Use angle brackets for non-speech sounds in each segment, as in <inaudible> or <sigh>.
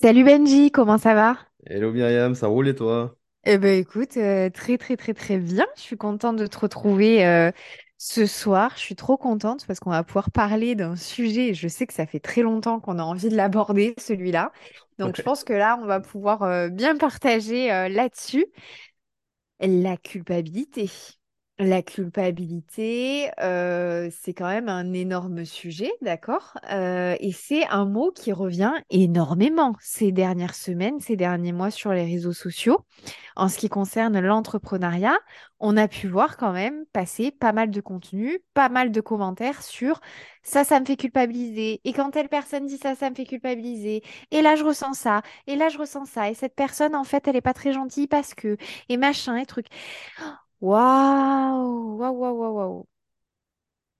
Salut Benji, comment ça va? Hello Myriam, ça roule et toi? Eh ben écoute, euh, très très très très bien. Je suis contente de te retrouver euh, ce soir. Je suis trop contente parce qu'on va pouvoir parler d'un sujet. Je sais que ça fait très longtemps qu'on a envie de l'aborder, celui-là. Donc je Ouais. pense que là, on va pouvoir euh, bien partager euh, là-dessus. La culpabilité. La culpabilité, c'est quand même un énorme sujet, d'accord? Et c'est un mot qui revient énormément ces dernières semaines, ces derniers mois sur les réseaux sociaux. En ce qui concerne l'entrepreneuriat, on a pu voir quand même passer pas mal de contenu, pas mal de commentaires sur ça, ça me fait culpabiliser. Et quand telle personne dit ça, ça me fait culpabiliser. Et là, je ressens ça. Et là, je ressens ça. Et cette personne, en fait, elle est pas très gentille parce que et machin et truc. Waouh, waouh, waouh, waouh, waouh.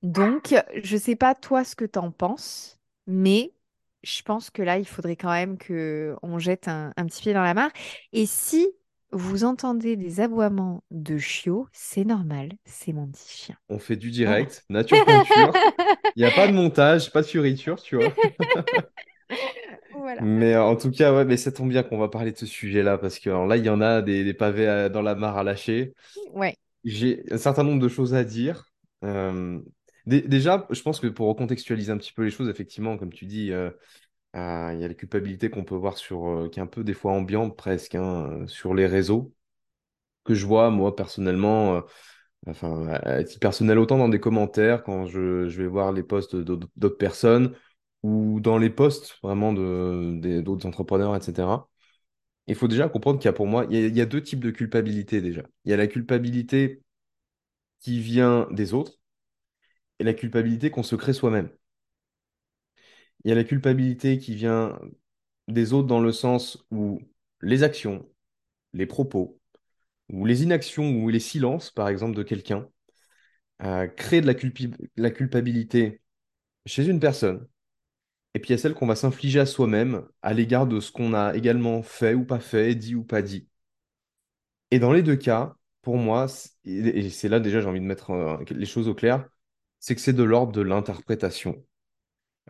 Donc, je sais pas toi ce que t'en penses, mais je pense que là, il faudrait quand même que on jette un, un petit pied dans la mare. Et si vous entendez des aboiements de chiots, c'est normal, c'est mon petit chien. On fait du Voilà. direct, nature peinture. <laughs> Il n'y a pas de montage, pas de fioriture, tu vois. <laughs> Voilà. Mais euh, en tout cas, ouais, mais ça tombe bien qu'on va parler de ce sujet-là parce que alors là, il y en a des, des pavés à- dans la mare à lâcher. Ouais. J'ai un certain nombre de choses à dire. Euh, dé- déjà, je pense que pour recontextualiser un petit peu les choses, effectivement, comme tu dis, euh, euh, il y a la culpabilité qu'on peut voir sur, euh, qui est un peu des fois ambiante presque, hein, euh, sur les réseaux, que je vois moi personnellement. euh, Enfin, à titre personnel, autant dans des commentaires, quand je, je vais voir les posts d'autres personnes, ou dans les posts vraiment d'autres entrepreneurs, etc. Il faut déjà comprendre qu'il y a pour moi, il y a, deux types de culpabilité déjà. Il y a la culpabilité qui vient des autres et la culpabilité qu'on se crée soi-même. Il y a la culpabilité qui vient des autres dans le sens où les actions, les propos, ou les inactions ou les silences, par exemple, de quelqu'un, euh, créent de la culpabilité chez une personne Et puis il y a celle qu'on va s'infliger à soi-même à l'égard de ce qu'on a également fait ou pas fait, dit ou pas dit. Et dans les deux cas, pour moi, et c'est là déjà j'ai envie de mettre euh, les choses au clair, c'est que c'est de l'ordre de l'interprétation.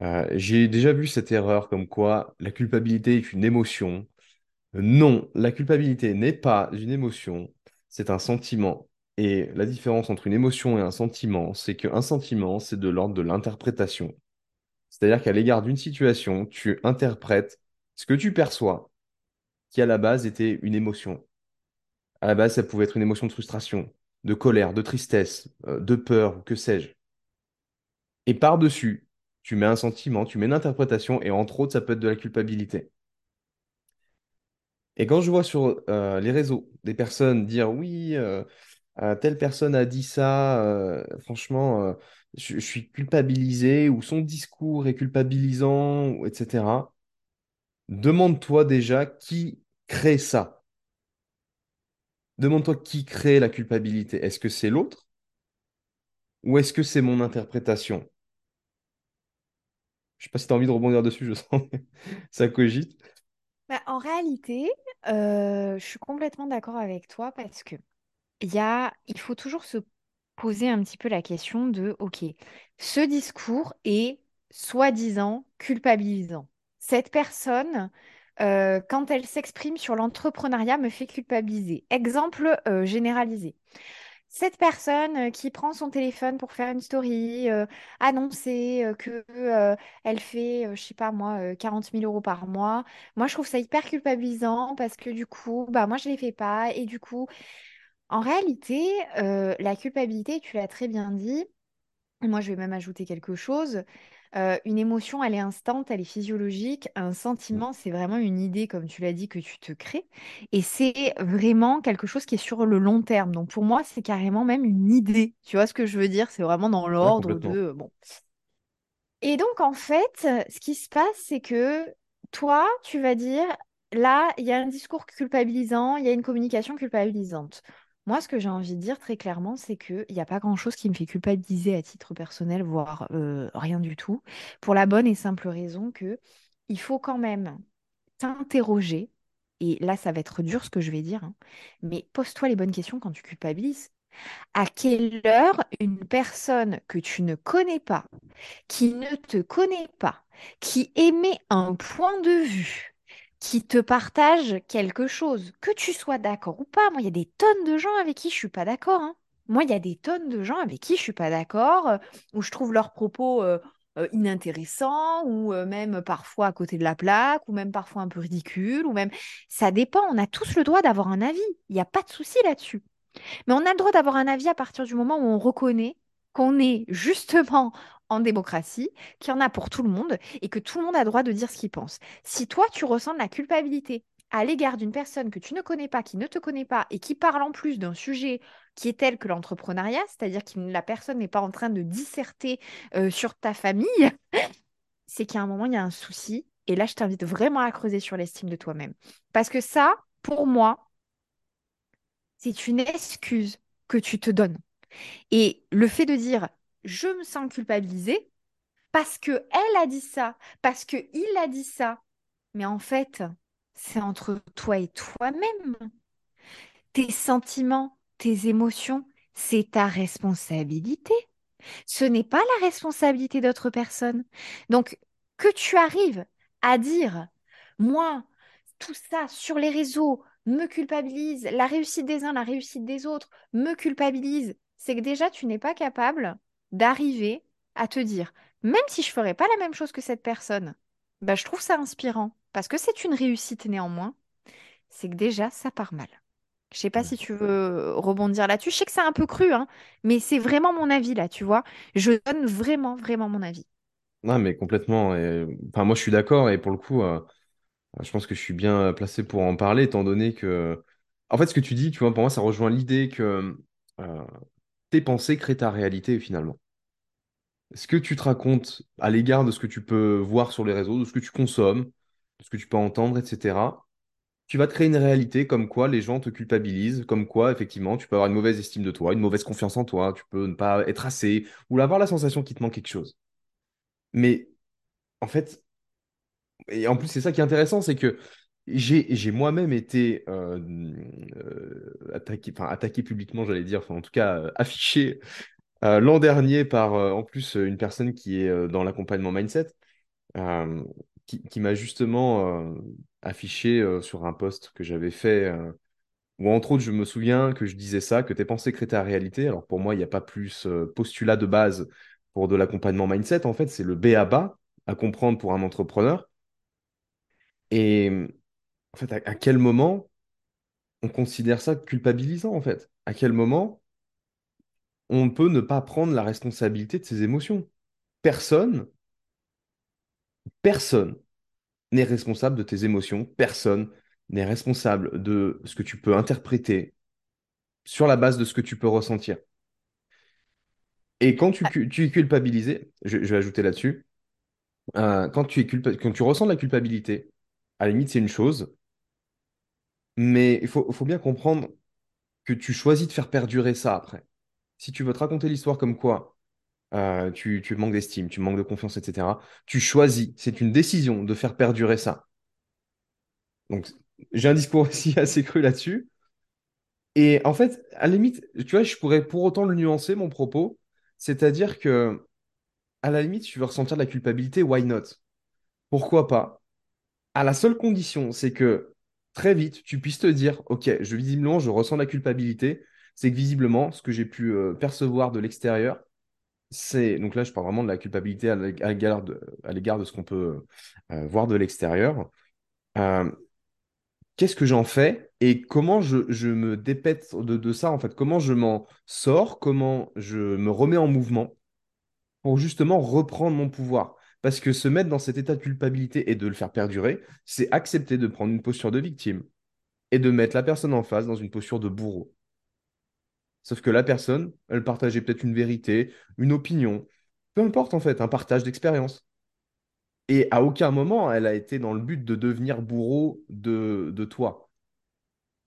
Euh, j'ai déjà vu cette erreur comme quoi la culpabilité est une émotion. Non, la culpabilité n'est pas une émotion, c'est un sentiment. Et la différence entre une émotion et un sentiment, c'est qu'un sentiment, c'est de l'ordre de l'interprétation. C'est-à-dire qu'à l'égard d'une situation, tu interprètes ce que tu perçois, qui à la base était une émotion. À la base, ça pouvait être une émotion de frustration, de colère, de tristesse, euh, de peur, que sais-je. Et par-dessus, tu mets un sentiment, tu mets une interprétation, et entre autres, ça peut être de la culpabilité. Et quand je vois sur euh, les réseaux des personnes dire oui, euh, telle personne a dit ça, franchement, je, suis culpabilisé, ou son discours est culpabilisant, etc. Demande-toi déjà qui crée ça. Demande-toi qui crée la culpabilité. Est-ce que c'est l'autre ou est-ce que c'est mon interprétation? Je sais pas si tu as envie de rebondir dessus, je <laughs> sens que ça cogite. Bah, en réalité, euh, je suis complètement d'accord avec toi parce que y a, il faut toujours se poser un petit peu la question de, OK, ce discours est soi-disant culpabilisant. Cette personne, euh, quand elle s'exprime sur l'entrepreneuriat, me fait culpabiliser. Exemple euh, généralisé. Cette personne qui prend son téléphone pour faire une story, euh, annoncer que elle fait, je sais pas moi, euh, 40 000 euros par mois. Moi, je trouve ça hyper culpabilisant parce que du coup, bah moi, je les fais pas et du coup, en réalité, euh, la culpabilité, tu l'as très bien dit, moi je vais même ajouter quelque chose. Euh, une émotion, elle est instante, elle est physiologique. Un sentiment, c'est vraiment une idée, comme tu l'as dit, que tu te crées. Et c'est vraiment quelque chose qui est sur le long terme. Donc pour moi, c'est carrément même une idée. Tu vois ce que je veux dire? C'est vraiment dans Ouais, l'ordre complètement. de... Bon. Et donc, en fait, ce qui se passe, c'est que toi, tu vas dire, là, il y a un discours culpabilisant, il y a une communication culpabilisante. Moi, ce que j'ai envie de dire très clairement, c'est qu'il n'y a pas grand-chose qui me fait culpabiliser à titre personnel, voire rien du tout, pour la bonne et simple raison que il faut quand même t'interroger, et là, ça va être dur ce que je vais dire, hein, mais pose-toi les bonnes questions quand tu culpabilises. À quelle heure une personne que tu ne connais pas, qui ne te connaît pas, qui émet un point de vue, qui te partagent quelque chose, que tu sois d'accord ou pas. Moi, il y a des tonnes de gens avec qui je suis pas d'accord. hein. Moi, il y a des tonnes de gens avec qui je suis pas d'accord, euh, où je trouve leurs propos euh, euh, inintéressants, ou même parfois à côté de la plaque, ou même parfois un peu ridicules, ou même... Ça dépend, on a tous le droit d'avoir un avis. Il n'y a pas de souci là-dessus. Mais on a le droit d'avoir un avis à partir du moment où on reconnaît qu'on est justement en démocratie, qu'il y en a pour tout le monde et que tout le monde a droit de dire ce qu'il pense. Si toi, tu ressens de la culpabilité à l'égard d'une personne que tu ne connais pas, qui ne te connaît pas et qui parle en plus d'un sujet qui est tel que l'entrepreneuriat, c'est-à-dire que la personne n'est pas en train de disserter euh, sur ta famille, <laughs> c'est qu'à un moment, il y a un souci. Et là, je t'invite vraiment à creuser sur l'estime de toi-même. Parce que ça, pour moi, c'est une excuse que tu te donnes. Et le fait de dire je me sens culpabilisée parce que elle a dit ça, parce que il a dit ça, mais en fait, c'est entre toi et toi-même. Tes sentiments, tes émotions, c'est ta responsabilité. Ce n'est pas la responsabilité d'autres personnes. Donc, que tu arrives à dire, moi, tout ça sur les réseaux me culpabilise, la réussite des uns, la réussite des autres me culpabilise, c'est que déjà, tu n'es pas capable d'arriver à te dire, même si je ferais pas la même chose que cette personne, bah, je trouve ça inspirant, parce que c'est une réussite néanmoins, c'est que déjà, ça part mal. Je sais pas si tu veux rebondir là-dessus. Je sais que c'est un peu cru, hein, mais c'est vraiment mon avis là, tu vois. Je donne vraiment, vraiment mon avis. Non, mais complètement. Enfin, moi, je suis d'accord. Et pour le coup, euh, je pense que je suis bien placé pour en parler, étant donné que. En fait, ce que tu dis, tu vois, pour moi, ça rejoint l'idée que euh, tes pensées créent ta réalité, finalement. Ce que tu te racontes à l'égard de ce que tu peux voir sur les réseaux, de ce que tu consommes, de ce que tu peux entendre, etc., tu vas te créer une réalité comme quoi les gens te culpabilisent, comme quoi, effectivement, tu peux avoir une mauvaise estime de toi, une mauvaise confiance en toi, tu peux ne pas être assez, ou avoir la sensation qu'il te manque quelque chose. Mais en fait, et en plus, c'est ça qui est intéressant, c'est que j'ai j'ai moi-même été euh, euh, attaqué, enfin attaqué publiquement, j'allais dire, enfin en tout cas euh, affiché l'an dernier par en plus une personne qui est dans l'accompagnement mindset, qui, m'a justement affiché sur un post que j'avais fait, où entre autres je me souviens que je disais ça, que tes pensées créent ta réalité. Alors pour moi, il n'y a pas plus postulat de base pour de l'accompagnement mindset, en fait, c'est le B à bas à comprendre pour un entrepreneur. Et en fait, à, quel moment on considère ça culpabilisant, en fait? À quel moment on peut ne pas prendre la responsabilité de ses émotions? Personne, personne n'est responsable de tes émotions, personne n'est responsable de ce que tu peux interpréter sur la base de ce que tu peux ressentir. Et quand tu, es culpabilisé, je, vais ajouter là-dessus, euh, quand tu ressens de la culpabilité, à la limite, c'est une chose, mais il faut, faut bien comprendre que tu choisis de faire perdurer ça après. Si tu veux te raconter l'histoire comme quoi euh, tu, tu manques d'estime, tu manques de confiance, etc., tu choisis, c'est une décision de faire perdurer ça. Donc, j'ai un discours <laughs> aussi assez cru là-dessus. Et en fait, à la limite, tu vois, je pourrais pour autant le nuancer, mon propos, c'est-à-dire que, à la limite, tu veux ressentir de la culpabilité, why not? Pourquoi pas? À la seule condition, c'est que très vite, tu puisses te dire, OK, je visiblement, je ressens la culpabilité. C'est que visiblement, ce que j'ai pu euh, percevoir de l'extérieur, c'est, donc là, je parle vraiment de la culpabilité à l'ég- à l'égard de, ce qu'on peut euh, voir de l'extérieur. Euh, qu'est-ce que j'en fais et comment je, me dépête de, de ça, en fait? Comment je m'en sors? Comment je me remets en mouvement? pour justement reprendre mon pouvoir? Parce que se mettre dans cet état de culpabilité et de le faire perdurer, c'est accepter de prendre une posture de victime et de mettre la personne en face dans une posture de bourreau. Sauf que la personne, elle partageait peut-être une vérité, une opinion, peu importe en fait, un partage d'expérience. Et à aucun moment, elle a été dans le but de devenir bourreau de, de toi.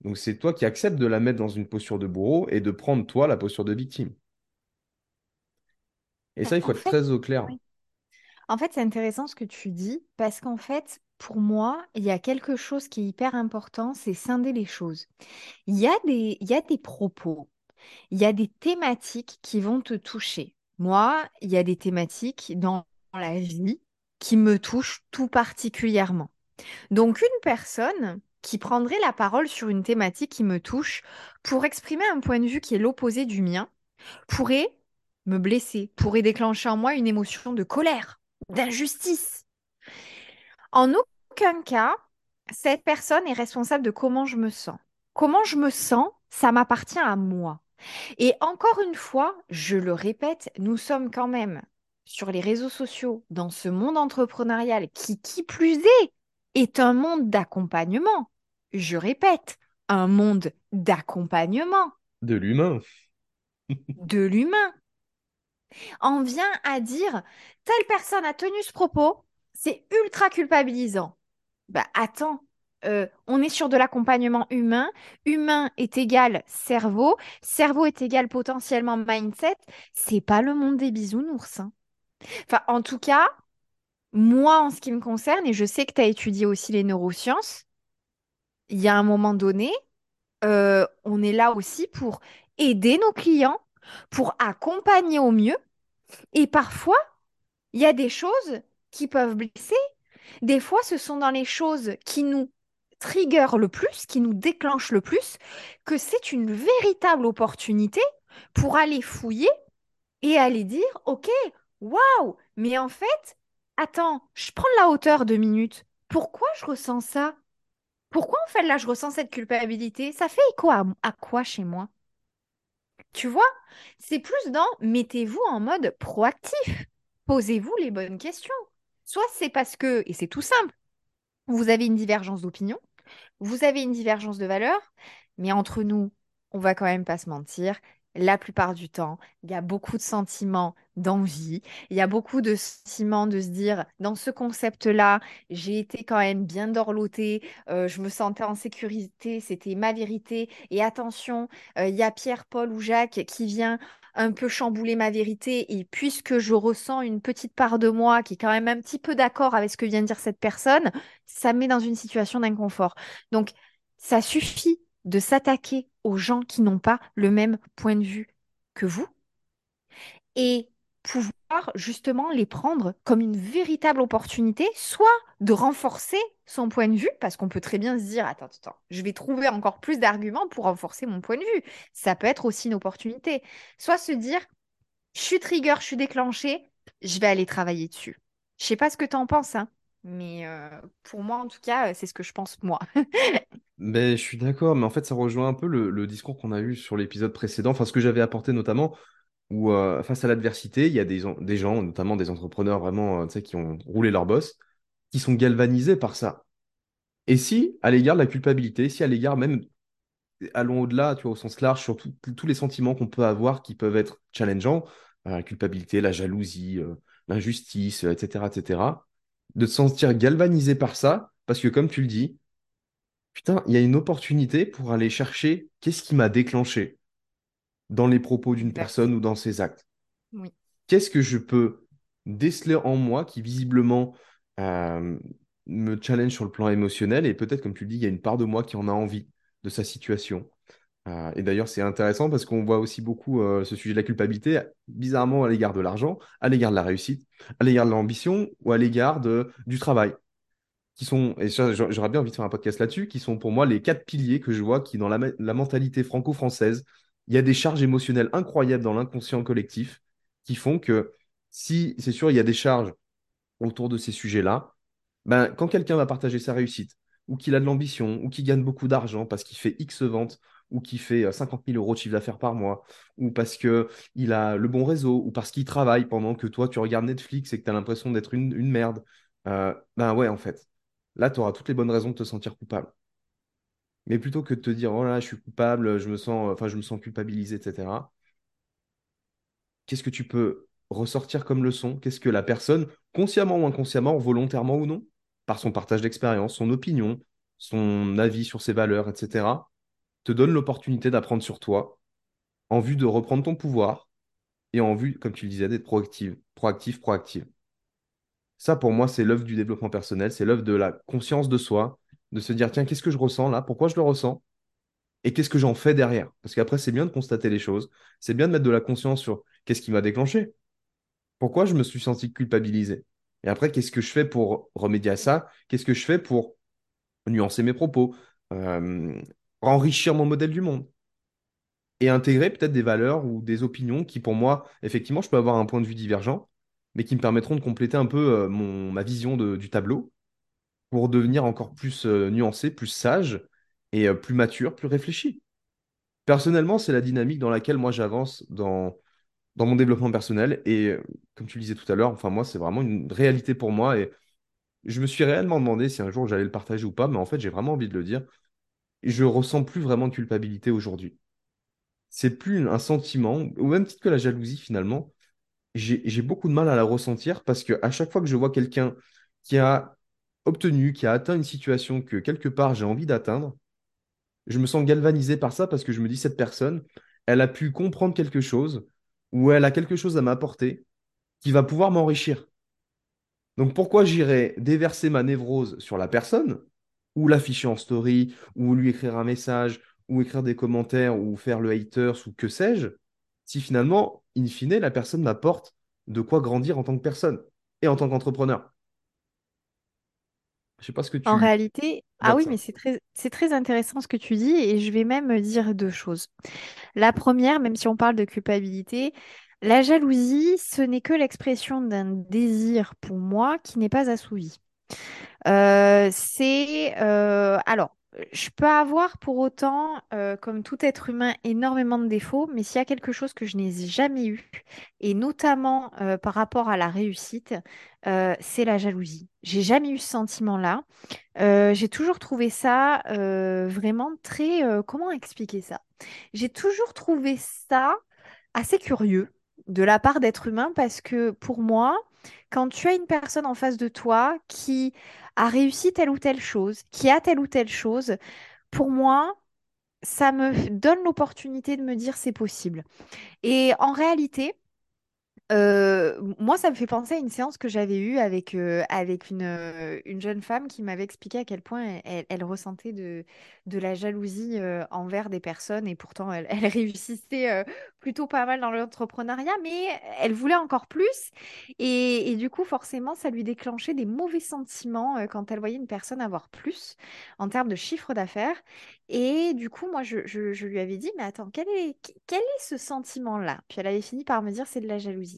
Donc c'est toi qui acceptes de la mettre dans une posture de bourreau et de prendre toi la posture de victime. Et ça, il faut être très au clair. oui. En fait, c'est intéressant ce que tu dis parce qu'en fait, pour moi, il y a quelque chose qui est hyper important, c'est scinder les choses. Il y a des, propos, il y a des thématiques qui vont te toucher. Moi, il y a des thématiques dans la vie qui me touchent tout particulièrement. Donc une personne qui prendrait la parole sur une thématique qui me touche pour exprimer un point de vue qui est l'opposé du mien, pourrait me blesser, pourrait déclencher en moi une émotion de colère, d'injustice. En aucun cas, cette personne est responsable de comment je me sens. Comment je me sens, ça m'appartient à moi. Et encore une fois, je le répète, nous sommes quand même sur les réseaux sociaux, dans ce monde entrepreneurial qui, qui plus est, est un monde d'accompagnement. Je répète, un monde d'accompagnement. De l'humain. de l'humain. On vient à dire, telle personne a tenu ce propos, c'est ultra culpabilisant. Bah attends, euh, on est sur de l'accompagnement humain. Humain est égal cerveau. Cerveau est égal potentiellement mindset. C'est pas le monde des bisounours. Hein. Enfin, en tout cas, moi, en ce qui me concerne, et je sais que tu as étudié aussi les neurosciences, il y a un moment donné, euh, on est là aussi pour aider nos clients, pour accompagner au mieux. Et parfois, il y a des choses qui peuvent blesser. Des fois, ce sont dans les choses qui nous trigger le plus, qui nous déclenche le plus, que c'est une véritable opportunité pour aller fouiller et aller dire, OK, waouh, mais en fait, attends, je prends la hauteur deux minutes. Pourquoi je ressens ça? Pourquoi en fait là je ressens cette culpabilité? Ça fait écho à quoi chez moi? Tu vois, c'est plus dans mettez-vous en mode proactif. Posez-vous les bonnes questions. Soit c'est parce que, et c'est tout simple, vous avez une divergence d'opinion, vous avez une divergence de valeurs, mais entre nous, on va quand même pas se mentir. La plupart du temps, il y a beaucoup de sentiments d'envie, il y a beaucoup de sentiments de se dire, dans ce concept-là, j'ai été quand même bien dorlotée, euh, je me sentais en sécurité, c'était ma vérité. Et attention, euh, il y a Pierre, Paul ou Jacques qui vient un peu chambouler ma vérité et puisque je ressens une petite part de moi qui est quand même un petit peu d'accord avec ce que vient de dire cette personne, ça me met dans une situation d'inconfort. Donc, ça suffit de s'attaquer aux gens qui n'ont pas le même point de vue que vous et pouvoir justement les prendre comme une véritable opportunité, soit de renforcer son point de vue, parce qu'on peut très bien se dire, attends, attends, je vais trouver encore plus d'arguments pour renforcer mon point de vue. Ça peut être aussi une opportunité. Soit se dire, je suis trigger, je suis déclenché, je vais aller travailler dessus. Je sais pas ce que tu en penses, hein, mais euh, pour moi, en tout cas, c'est ce que je pense moi. Mais <laughs> je suis d'accord, mais en fait, ça rejoint un peu le, discours qu'on a eu sur l'épisode précédent, enfin ce que j'avais apporté notamment, où euh, face à l'adversité, il y a des, gens, notamment des entrepreneurs vraiment, euh, tu sais, qui ont roulé leur boss, qui sont galvanisés par ça. Et si, à l'égard de la culpabilité, si à l'égard même, allons au-delà, tu vois, au sens large, sur tous les sentiments qu'on peut avoir qui peuvent être challengeants, la culpabilité, la jalousie, l'injustice, etc., etc., de se sentir galvanisé par ça, parce que comme tu le dis, putain, il y a une opportunité pour aller chercher qu'est-ce qui m'a déclenché dans les propos d'une personne ou dans ses actes. Oui. Qu'est-ce que je peux déceler en moi qui visiblement euh, me challenge sur le plan émotionnel? Et peut-être, comme tu le dis, il y a une part de moi qui en a envie de sa situation. Euh, et d'ailleurs, c'est intéressant parce qu'on voit aussi beaucoup euh, ce sujet de la culpabilité, bizarrement à l'égard de l'argent, à l'égard de la réussite, à l'égard de l'ambition ou à l'égard du travail qui sont, et j'aurais bien envie de faire un podcast là-dessus, qui sont pour moi les quatre piliers que je vois qui, dans la, la mentalité franco-française, il y a des charges émotionnelles incroyables dans l'inconscient collectif qui font que si, c'est sûr, il y a des charges autour de ces sujets-là, ben, quand quelqu'un va partager sa réussite, ou qu'il a de l'ambition, ou qu'il gagne beaucoup d'argent parce qu'il fait X ventes, ou qu'il fait euh, 50 000 euros de chiffre d'affaires par mois, ou parce qu'il a le bon réseau, ou parce qu'il travaille pendant que toi, tu regardes Netflix et que tu as l'impression d'être une, merde, euh, ben ouais, en fait, là, tu auras toutes les bonnes raisons de te sentir coupable. Mais plutôt que de te dire, oh là, je suis coupable, je me sens, je me sens culpabilisé, etc., qu'est-ce que tu peux ressortir comme leçon? Qu'est-ce que la personne, consciemment ou inconsciemment, volontairement ou non, par son partage d'expérience, son opinion, son avis sur ses valeurs, etc., te donne l'opportunité d'apprendre sur toi en vue de reprendre ton pouvoir et en vue, comme tu le disais, d'être proactive, proactif, proactive. Ça, pour moi, c'est l'œuvre du développement personnel, c'est l'œuvre de la conscience de soi, de se dire, tiens, qu'est-ce que je ressens là? Pourquoi je le ressens? Et qu'est-ce que j'en fais derrière? Parce qu'après, c'est bien de constater les choses, c'est bien de mettre de la conscience sur qu'est-ce qui m'a déclenché, pourquoi je me suis senti culpabilisé? Et après, qu'est-ce que je fais pour remédier à ça? Qu'est-ce que je fais pour nuancer mes propos, euh, enrichir mon modèle du monde et intégrer peut-être des valeurs ou des opinions qui, pour moi, effectivement, je peux avoir un point de vue divergent, mais qui me permettront de compléter un peu euh, mon, ma vision du tableau pour devenir encore plus euh, nuancé, plus sage et euh, plus mature, plus réfléchi. Personnellement, c'est la dynamique dans laquelle moi j'avance dans, dans mon développement personnel. Et comme tu le disais tout à l'heure, enfin moi, c'est vraiment une réalité pour moi. Et je me suis réellement demandé si un jour j'allais le partager ou pas, mais en fait, j'ai vraiment envie de le dire. Je ressens plus vraiment de culpabilité aujourd'hui. C'est plus un sentiment, au même titre que la jalousie finalement. J'ai, beaucoup de mal à la ressentir parce que à chaque fois que je vois quelqu'un qui a obtenu, qui a atteint une situation que quelque part j'ai envie d'atteindre, je me sens galvanisé par ça parce que je me dis, cette personne, elle a pu comprendre quelque chose ou elle a quelque chose à m'apporter qui va pouvoir m'enrichir. Donc pourquoi j'irais déverser ma névrose sur la personne ou l'afficher en story ou lui écrire un message ou écrire des commentaires ou faire le haters ou que sais-je, si finalement, in fine, la personne m'apporte de quoi grandir en tant que personne et en tant qu'entrepreneur. Je sais pas ce que En tu réalité, vois ah oui, ça. mais c'est très, c'est très intéressant ce que tu dis et je vais même dire deux choses. La première, même si on parle de culpabilité, la jalousie, ce n'est que l'expression d'un désir pour moi qui n'est pas assouvi. Euh, c'est euh, alors, je peux avoir pour autant, euh, comme tout être humain, énormément de défauts, mais s'il y a quelque chose que je n'ai jamais eu, et notamment par rapport à la réussite, c'est la jalousie. J'ai jamais eu ce sentiment-là. J'ai toujours trouvé ça vraiment très, comment expliquer ça? J'ai toujours trouvé ça assez curieux de la part d'êtres humains parce que pour moi, quand tu as une personne en face de toi qui a réussi telle ou telle chose, qui a telle ou telle chose, pour moi, ça me donne l'opportunité de me dire c'est possible. Et en réalité, euh, moi, ça me fait penser à une séance que j'avais eue avec, euh, avec une, euh, une jeune femme qui m'avait expliqué à quel point elle, ressentait de, de la jalousie envers des personnes et pourtant elle, <laughs> réussissait plutôt pas mal dans l'entrepreneuriat, mais elle voulait encore plus et, et du coup, forcément, ça lui déclenchait des mauvais sentiments quand elle voyait une personne avoir plus en termes de chiffre d'affaires. Et du coup, moi, je, je- je lui avais dit, mais attends, quel est, quel est ce sentiment-là? Puis elle avait fini par me dire, c'est de la jalousie.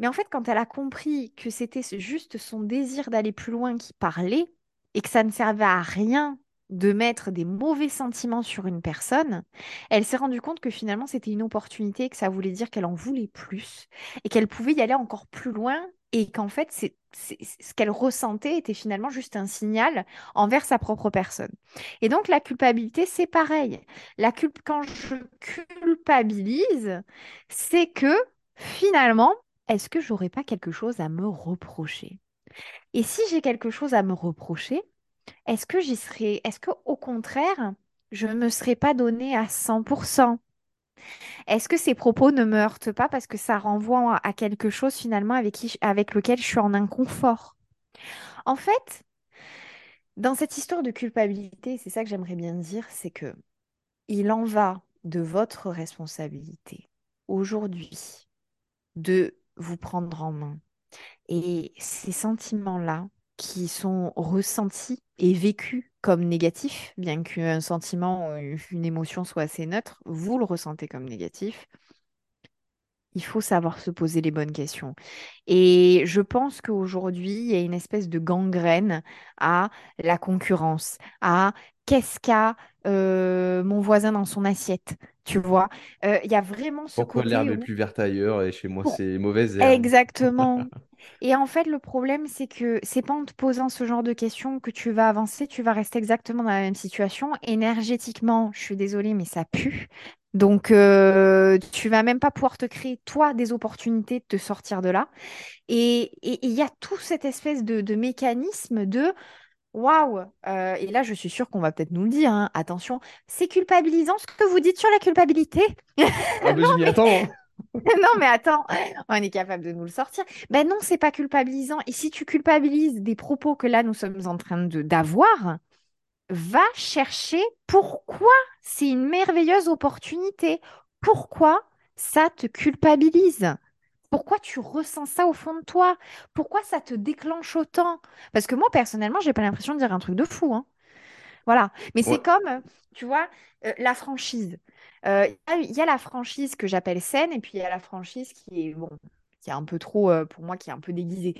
Mais en fait, quand elle a compris que c'était juste son désir d'aller plus loin qui parlait et que ça ne servait à rien de mettre des mauvais sentiments sur une personne, elle s'est rendue compte que finalement c'était une opportunité, que ça voulait dire qu'elle en voulait plus et qu'elle pouvait y aller encore plus loin et qu'en fait ce qu'elle ressentait était finalement juste un signal envers sa propre personne. Et donc la culpabilité, c'est pareil. La culp- Quand je culpabilise, c'est que finalement, est-ce que j'aurais pas quelque chose à me reprocher? Et si j'ai quelque chose à me reprocher, est-ce que j'y serais, est-ce que au contraire, je ne me serais pas donné à 100%? Est-ce que ces propos ne me heurtent pas parce que ça renvoie à quelque chose finalement avec avec lequel je suis en inconfort? En fait, dans cette histoire de culpabilité, c'est ça que j'aimerais bien dire, c'est que il en va de votre responsabilité aujourd'hui de vous prendre en main Et ces sentiments-là, qui sont ressentis et vécus comme négatifs, bien qu'un sentiment, une émotion soit assez neutre, vous le ressentez comme négatif, il faut savoir se poser les bonnes questions. Et je pense qu'aujourd'hui, il y a une espèce de gangrène à la concurrence, à qu'est-ce qu'a euh, mon voisin dans son assiette, tu vois. Euh, Il y a vraiment ce Pourquoi l'herbe côté est où... plus verte ailleurs et chez moi c'est mauvaise herbe? Exactement. <laughs> Et en fait, le problème, c'est que c'est pas en te posant ce genre de questions que tu vas avancer, tu vas rester exactement dans la même situation. Énergétiquement, je suis désolée, mais ça pue. Donc, euh, tu vas même pas pouvoir te créer, toi, des opportunités de te sortir de là. Et il y a tout cette espèce de, de mécanisme de waouh. euh, et là, je suis sûre qu'on va peut-être nous le dire, hein, attention, c'est culpabilisant ce que vous dites sur la culpabilité. Ah <laughs> je m'y attends. hein. <laughs> Non, mais attends, on est capable de nous le sortir. Ben non, c'est pas culpabilisant. Et si tu culpabilises des propos que là, nous sommes en train de d'avoir, va chercher pourquoi c'est une merveilleuse opportunité. Pourquoi ça te culpabilise? Pourquoi tu ressens ça au fond de toi? Pourquoi ça te déclenche autant? Parce que moi, personnellement, j'ai pas l'impression de dire un truc de fou, hein. Voilà. Mais c'est comme, tu vois, euh, la franchise. Euh, Il y, a il y a la franchise que j'appelle saine, et puis il y a la franchise qui est, bon, qui est un peu trop, euh, pour moi, qui est un peu déguisée.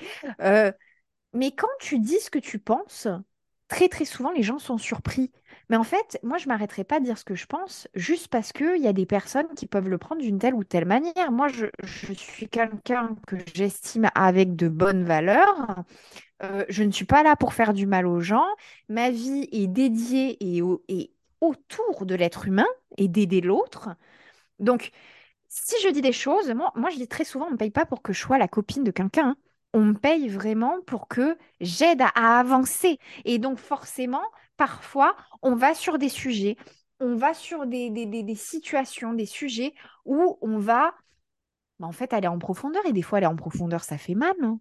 Mais quand tu dis ce que tu penses, très très souvent les gens sont surpris. Mais en fait, moi je m'arrêterai pas de dire ce que je pense juste parce qu'il y a des personnes qui peuvent le prendre d'une telle ou telle manière. Moi je, suis quelqu'un que j'estime avec de bonnes valeurs. Euh, je ne suis pas là pour faire du mal aux gens. Ma vie est dédiée et, au- et autour de l'être humain et d'aider l'autre. Donc si je dis des choses, moi, je dis très souvent, on ne paye pas pour que je sois la copine de quelqu'un. On me paye vraiment pour que j'aide à, avancer. Et donc forcément, parfois, on va sur des sujets, on va sur des situations, des sujets où on va bah, en fait aller en profondeur. Et des fois, aller en profondeur, ça fait mal. hein.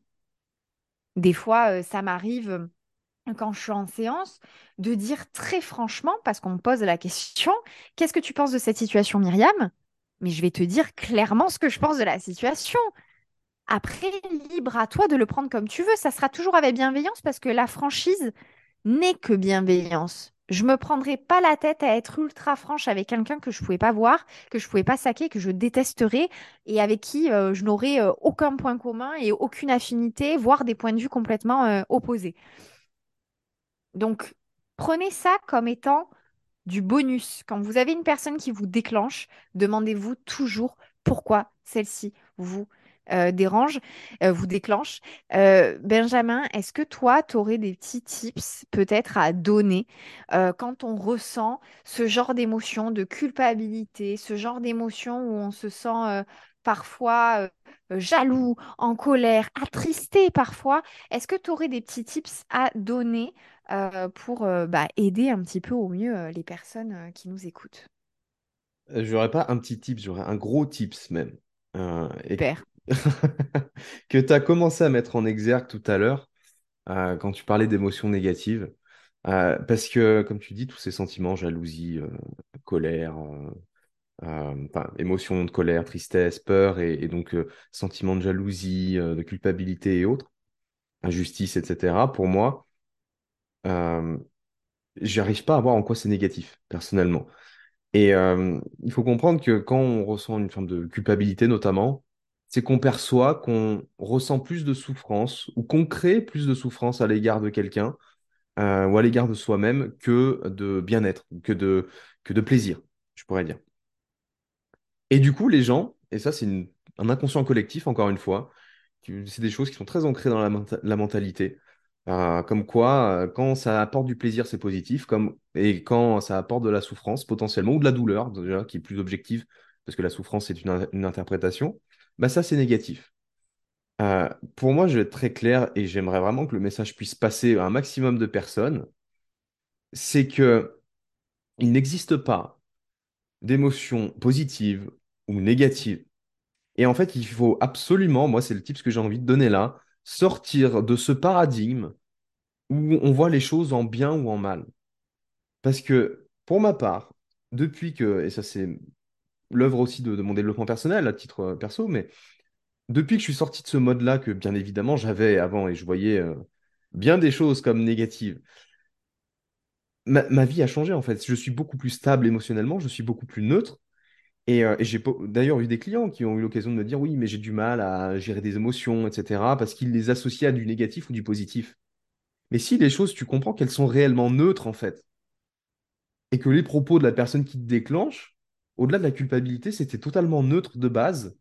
Des fois, euh, ça m'arrive euh, quand je suis en séance de dire très franchement, parce qu'on me pose la question, qu'est-ce que tu penses de cette situation, Myriam? Mais je vais te dire clairement ce que je pense de la situation. Après, libre à toi de le prendre comme tu veux. Ça sera toujours avec bienveillance parce que la franchise n'est que bienveillance. Je me prendrai pas la tête à être ultra franche avec quelqu'un que je pouvais pas voir, que je pouvais pas saquer, que je détesterais et avec qui euh, je n'aurais euh, aucun point commun et aucune affinité, voire des points de vue complètement euh, opposés. Donc, prenez ça comme étant du bonus. Quand vous avez une personne qui vous déclenche, demandez-vous toujours pourquoi celle-ci vous euh, dérange, euh, vous déclenche. Euh, Benjamin, est-ce que toi, tu aurais des petits tips peut-être à donner quand on ressent ce genre d'émotion de culpabilité, ce genre d'émotion où on se sent parfois jaloux, en colère, attristé parfois? Est-ce que tu aurais des petits tips à donner pour bah, aider un petit peu au mieux les personnes qui nous écoutent? J'aurais pas un petit tips, j'aurais un gros tips même. Euh, et Super. <laughs> que tu as commencé à mettre en exergue tout à l'heure euh, quand tu parlais d'émotions négatives. Euh, parce que, comme tu dis, tous ces sentiments, jalousie, euh, colère, enfin, émotions de colère, tristesse, peur, et, donc sentiments de jalousie, de culpabilité et autres, injustice, etc., pour moi, j'arrive pas à voir en quoi c'est négatif, personnellement. Et il faut comprendre que quand on ressent une forme de culpabilité, notamment, c'est qu'on perçoit qu'on ressent plus de souffrance ou qu'on crée plus de souffrance à l'égard de quelqu'un euh, ou à l'égard de soi-même que de bien-être, que de, plaisir, je pourrais dire. Et du coup, les gens, et ça c'est un inconscient collectif, encore une fois, c'est des choses qui sont très ancrées dans la, menta- la mentalité. Euh, comme quoi, euh, quand ça apporte du plaisir, c'est positif, et quand ça apporte de la souffrance potentiellement, ou de la douleur, déjà, qui est plus objective, parce que la souffrance, c'est une interprétation, bah ça, c'est négatif. Euh, pour moi, je vais être très clair, et j'aimerais vraiment que le message puisse passer à un maximum de personnes, c'est que il n'existe pas d'émotions positives ou négatives Et en fait, il faut absolument, moi, c'est le tips que j'ai envie de donner là, sortir de ce paradigme où on voit les choses en bien ou en mal. Parce que, pour ma part, depuis que, et ça c'est l'œuvre aussi de, mon développement personnel à titre euh, perso, mais depuis que je suis sorti de ce mode-là, que bien évidemment j'avais avant et je voyais euh, bien des choses comme négatives, ma, ma vie a changé en fait. Je suis beaucoup plus stable émotionnellement, je suis beaucoup plus neutre. Et, euh, et j'ai d'ailleurs eu des clients qui ont eu l'occasion de me dire oui, mais j'ai du mal à gérer des émotions, etc., parce qu'ils les associent à du négatif ou du positif. Mais si les choses, tu comprends qu'elles sont réellement neutres, en fait, et que les propos de la personne qui te déclenche, au-delà de la culpabilité, c'était totalement neutre de base,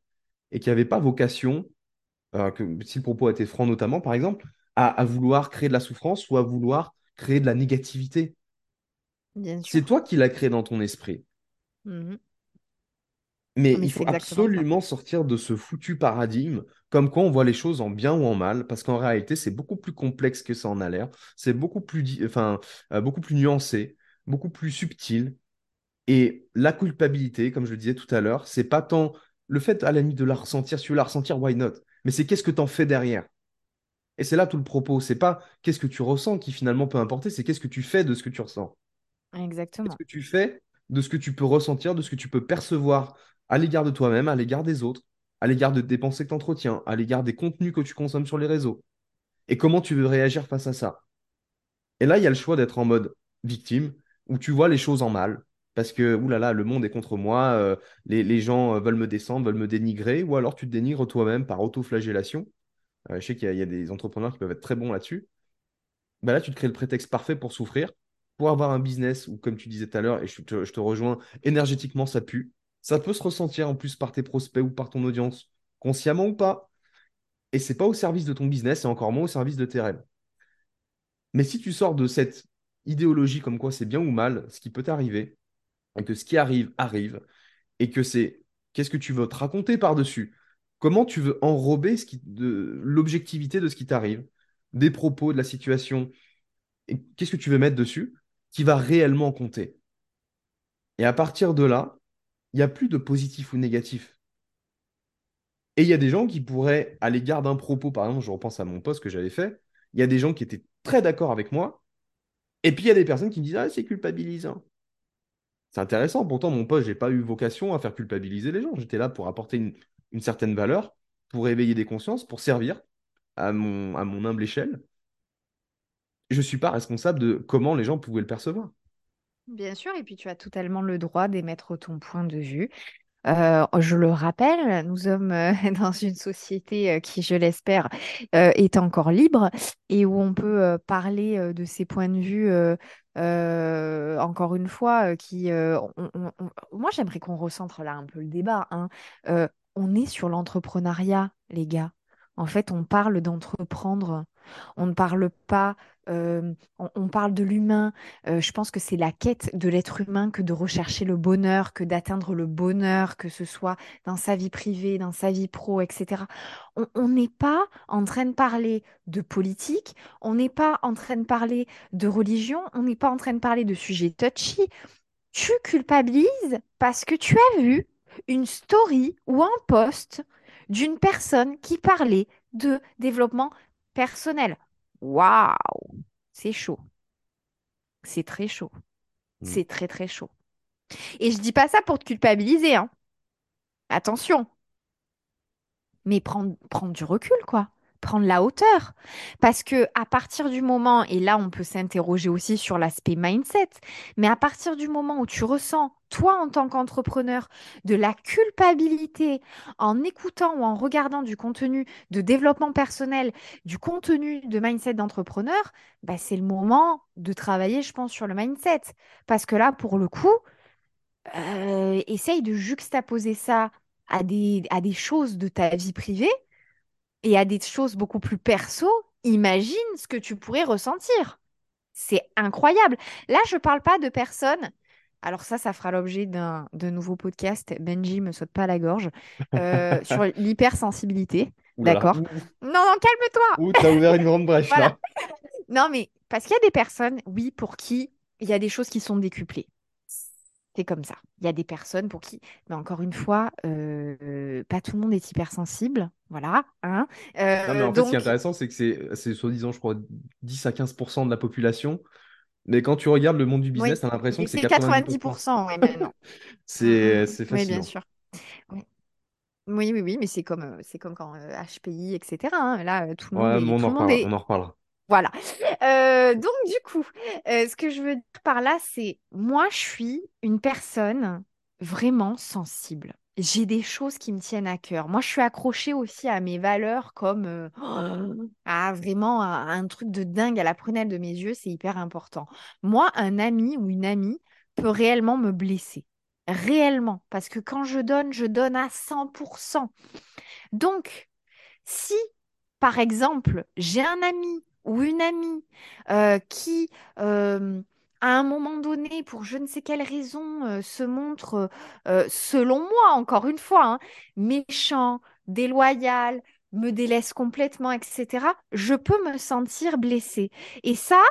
et qu'il n'y avait pas vocation, euh, que, si le propos été franc notamment, par exemple, à, à vouloir créer de la souffrance ou à vouloir créer de la négativité. C'est toi qui l'as créé dans ton esprit. Mhm. Mais Mais il faut ça. absolument sortir de ce foutu paradigme, comme quoi on voit les choses en bien ou en mal, parce qu'en réalité, c'est beaucoup plus complexe que ça en a l'air. C'est beaucoup plus, enfin, euh, beaucoup plus nuancé, beaucoup plus subtil. Et la culpabilité, comme je le disais tout à l'heure, c'est pas tant le fait à la limite de la ressentir, si tu veux la ressentir, why not? Mais c'est qu'est-ce que tu en fais derrière? Et c'est là tout le propos. C'est pas qu'est-ce que tu ressens qui finalement peut importer, c'est qu'est-ce que tu fais de ce que tu ressens. Qu'est-ce Exactement. que tu fais de ce que tu peux ressentir, de ce que tu peux percevoir à l'égard de toi-même, à l'égard des autres. à l'égard de dépenses que tu entretiens, à l'égard des contenus que tu consommes sur les réseaux? Et comment tu veux réagir face à ça? Et là, il y a le choix d'être en mode victime, où tu vois les choses en mal, parce que, oulala, le monde est contre moi, euh, les, les, gens euh, veulent me descendre, veulent me dénigrer, ou alors tu te dénigres toi-même par autoflagellation. Euh, je sais qu'il y, a des entrepreneurs qui peuvent être très bons là-dessus. Bah là, tu te crées le prétexte parfait pour souffrir, pour avoir un business où, comme tu disais tout à l'heure, et je te, je te, rejoins, énergétiquement, ça pue. Ça peut se ressentir en plus par tes prospects ou par ton audience, consciemment ou pas. Et c'est pas au service de ton business, et encore moins au service de tes rêves. Mais si tu sors de cette idéologie comme quoi c'est bien ou mal, ce qui peut t'arriver, et que ce qui arrive arrive, et que c'est qu'est-ce que tu veux te raconter par-dessus? Comment tu veux enrober l'objectivité de ce qui t'arrive, des propos, de la situation, et qu'est-ce que tu veux mettre dessus qui va réellement compter? Et à partir de là, il n'y a plus de positif ou négatif. Et il y a des gens qui pourraient, à l'égard d'un propos, par exemple, je repense à mon poste que j'avais fait, il y a des gens qui étaient très d'accord avec moi, et puis il y a des personnes qui me disent Ah, c'est culpabilisant. C'est intéressant, pourtant mon poste, je n'ai pas eu vocation à faire culpabiliser les gens. J'étais là pour apporter une, certaine valeur, pour éveiller des consciences, pour servir à mon, humble échelle. Je ne suis pas responsable de comment les gens pouvaient le percevoir. Bien sûr, et puis tu as totalement le droit d'émettre ton point de vue. Euh, je le rappelle, nous sommes euh, <laughs> dans une société euh, qui, je l'espère, est encore libre et où on peut parler de ses points de vue, encore une fois, qui... Moi, j'aimerais qu'on recentre là un peu le débat. Hein. on est sur l'entrepreneuriat, les gars. En fait, on parle d'entreprendre. On ne parle pas, euh, on, parle de l'humain. Euh, je pense que c'est la quête de l'être humain que de rechercher le bonheur, que d'atteindre le bonheur, que ce soit dans sa vie privée, dans sa vie pro, etc. On n'est pas en train de parler de politique, on n'est pas en train de parler de religion, on n'est pas en train de parler de sujets touchy. Tu culpabilises parce que tu as vu une story ou un post d'une personne qui parlait de développement personnel. Waouh, c'est chaud. C'est très chaud. Mmh. C'est très très chaud. Et je dis pas ça pour te culpabiliser, hein. Attention. Mais prendre, prendre du recul, quoi prendre la hauteur. Parce que à partir du moment, et là on peut s'interroger aussi sur l'aspect mindset, mais à partir du moment où tu ressens, toi en tant qu'entrepreneur, de la culpabilité en écoutant ou en regardant du contenu de développement personnel, du contenu de mindset d'entrepreneur, bah, c'est le moment de travailler, je pense, sur le mindset. Parce que là, pour le coup, euh, essaye de juxtaposer ça à des, à des choses de ta vie privée et à des choses beaucoup plus perso, imagine ce que tu pourrais ressentir. C'est incroyable. Là, je ne parle pas de personnes. Alors ça, ça fera l'objet d'un de nouveau podcast. Benji me saute pas à la gorge euh, <laughs> sur l'hypersensibilité. D'accord. Non, non, calme-toi. Ouh, t'as ouvert une grande brèche là. Non, mais parce qu'il y a des personnes, oui, pour qui il y a des choses qui sont décuplées c'est comme ça. Il y a des personnes pour qui, mais encore une fois, euh, pas tout le monde est hypersensible. Voilà. Hein euh, non, mais en fait, ce qui est intéressant, c'est que c'est soi-disant, je crois, 10 à 15% de la population. Mais quand tu regardes le monde du business, oui. tu as l'impression que c'est 90%. 90% oui, maintenant. <laughs> c'est fascinant. Oui, bien sûr. Oui. Oui, oui, oui, mais c'est comme, c'est comme quand HPI, etc. Hein. Là, tout le ouais, monde, est, on, tout en le monde est... on en reparlera. Voilà. Euh, donc, du coup, euh, ce que je veux dire par là, c'est moi, je suis une personne vraiment sensible. J'ai des choses qui me tiennent à cœur. Moi, je suis accrochée aussi à mes valeurs comme euh, à <gasps> vraiment un truc de dingue à la prunelle de mes yeux, c'est hyper important. Moi, un ami ou une amie peut réellement me blesser. Réellement. Parce que quand je donne, je donne à 100%. Donc, si, par exemple, j'ai un ami ou une amie euh, qui, euh, à un moment donné, pour je ne sais quelle raison, euh, se montre, selon moi, encore une fois, hein, méchant, déloyal, me délaisse complètement, etc., je peux me sentir blessée. Et ça,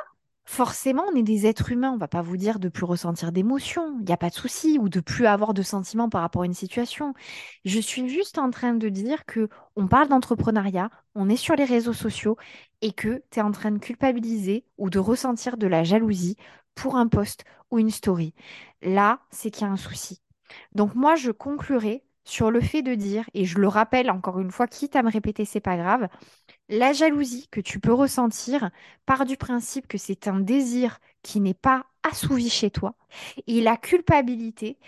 forcément, on est des êtres humains. On va pas vous dire de plus ressentir d'émotions, il n'y a pas de souci, ou de plus avoir de sentiments par rapport à une situation. Je suis juste en train de dire que on parle d'entrepreneuriat, on est sur les réseaux sociaux et que tu es en train de culpabiliser ou de ressentir de la jalousie pour un post ou une story. Là, c'est qu'il y a un souci. Donc moi, je conclurai sur le fait de dire, et je le rappelle encore une fois, quitte à me répéter, c'est pas grave, la jalousie que tu peux ressentir part du principe que c'est un désir qui n'est pas assouvi chez toi, et la culpabilité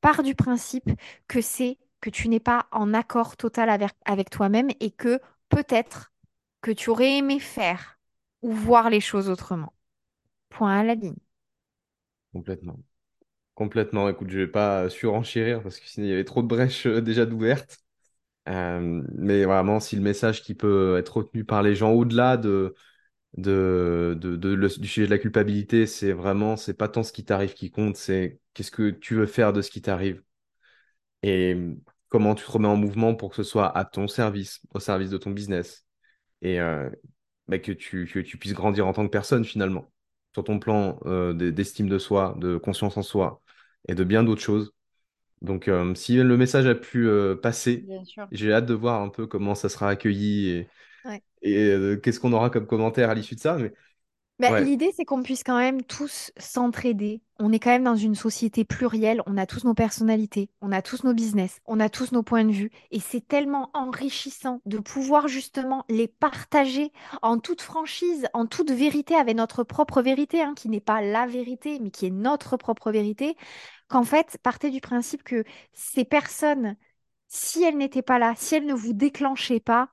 part du principe que c'est que tu n'es pas en accord total avec, toi-même et que peut-être que tu aurais aimé faire ou voir les choses autrement. Point à la ligne. Complètement. Complètement. Écoute, je vais pas surenchérir parce que sinon il y avait trop de brèches euh, déjà d'ouvertes. Euh, mais vraiment, si le message qui peut être retenu par les gens au-delà de, de, de, du sujet de la culpabilité, c'est vraiment, c'est pas tant ce qui t'arrive qui compte, c'est qu'est-ce que tu veux faire de ce qui t'arrive. Et comment tu te remets en mouvement pour que ce soit à ton service, au service de ton business. Et euh, bah, que tu, que tu puisses grandir en tant que personne finalement, sur ton plan euh, d'e- d'estime de soi, de conscience en soi et de bien d'autres choses. Donc, euh, si le message a pu euh, passer, j'ai hâte de voir un peu comment ça sera accueilli et, Ouais. et euh, qu'est-ce qu'on aura comme commentaire à l'issue de ça. Mais Bah, ouais, l'idée, c'est qu'on puisse quand même tous s'entraider. On est quand même dans une société plurielle. On a tous nos personnalités, on a tous nos business, on a tous nos points de vue. Et c'est tellement enrichissant de pouvoir justement les partager en toute franchise, en toute vérité, avec notre propre vérité, hein, qui n'est pas la vérité, mais qui est notre propre vérité. Qu'en fait, partez du principe que ces personnes, si elles n'étaient pas là, si elles ne vous déclenchaient pas,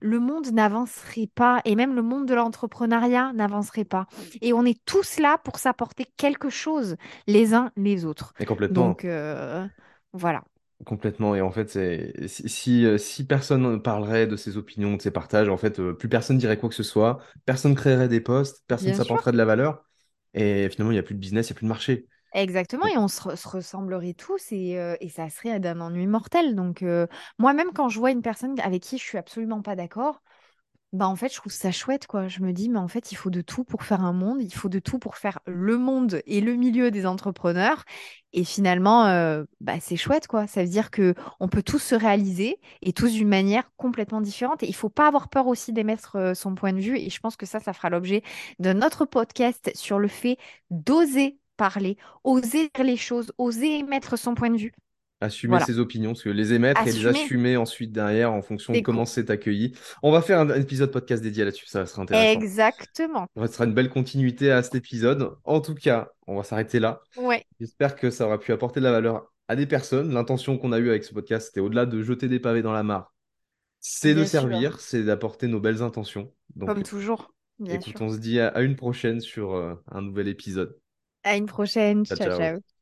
le monde n'avancerait pas et même le monde de l'entrepreneuriat n'avancerait pas. Et on est tous là pour s'apporter quelque chose les uns les autres. mais complètement. Donc euh, voilà, Complètement. Et en fait, si, si, euh, si personne ne parlerait de ses opinions, de ses partages, en fait, euh, plus personne dirait quoi que ce soit, personne créerait des posts, personne s'apporterait de la valeur. Et finalement, il n'y a plus de business, il n'y a plus de marché. Exactement, et on se, re- se ressemblerait tous et, euh, et ça serait d'un ennui mortel. Donc euh, moi-même, quand je vois une personne avec qui je suis absolument pas d'accord, Bah en fait, je trouve ça chouette, quoi. Je me dis, mais en fait, il faut de tout pour faire un monde, il faut de tout pour faire le monde et le milieu des entrepreneurs. Et finalement, euh, bah, c'est chouette, quoi. Ça veut dire que on peut tous se réaliser et tous d'une manière complètement différente. Et il faut pas avoir peur aussi d'émettre son point de vue. Et je pense que ça, ça fera l'objet d'un autre podcast sur le fait d'oser parler, oser dire les choses, oser émettre son point de vue. assumer Voilà. ses opinions, parce que les émettre et les Assumer, ensuite derrière en fonction de comment c'est accueilli. On va faire un, épisode podcast dédié là-dessus, ça sera intéressant. Exactement. Ça sera une belle continuité à cet épisode. En tout cas, on va s'arrêter là. Ouais, J'espère que ça aura pu apporter de la valeur à des personnes. L'intention qu'on a eue avec ce podcast, c'était au-delà de jeter des pavés dans la mare, c'est de sûr. servir, c'est d'apporter nos belles intentions. Comme toujours, bien écoute, sûr. on se dit à à une prochaine sur euh, un nouvel épisode. À une prochaine. Ciao, Ciao, ciao. ciao.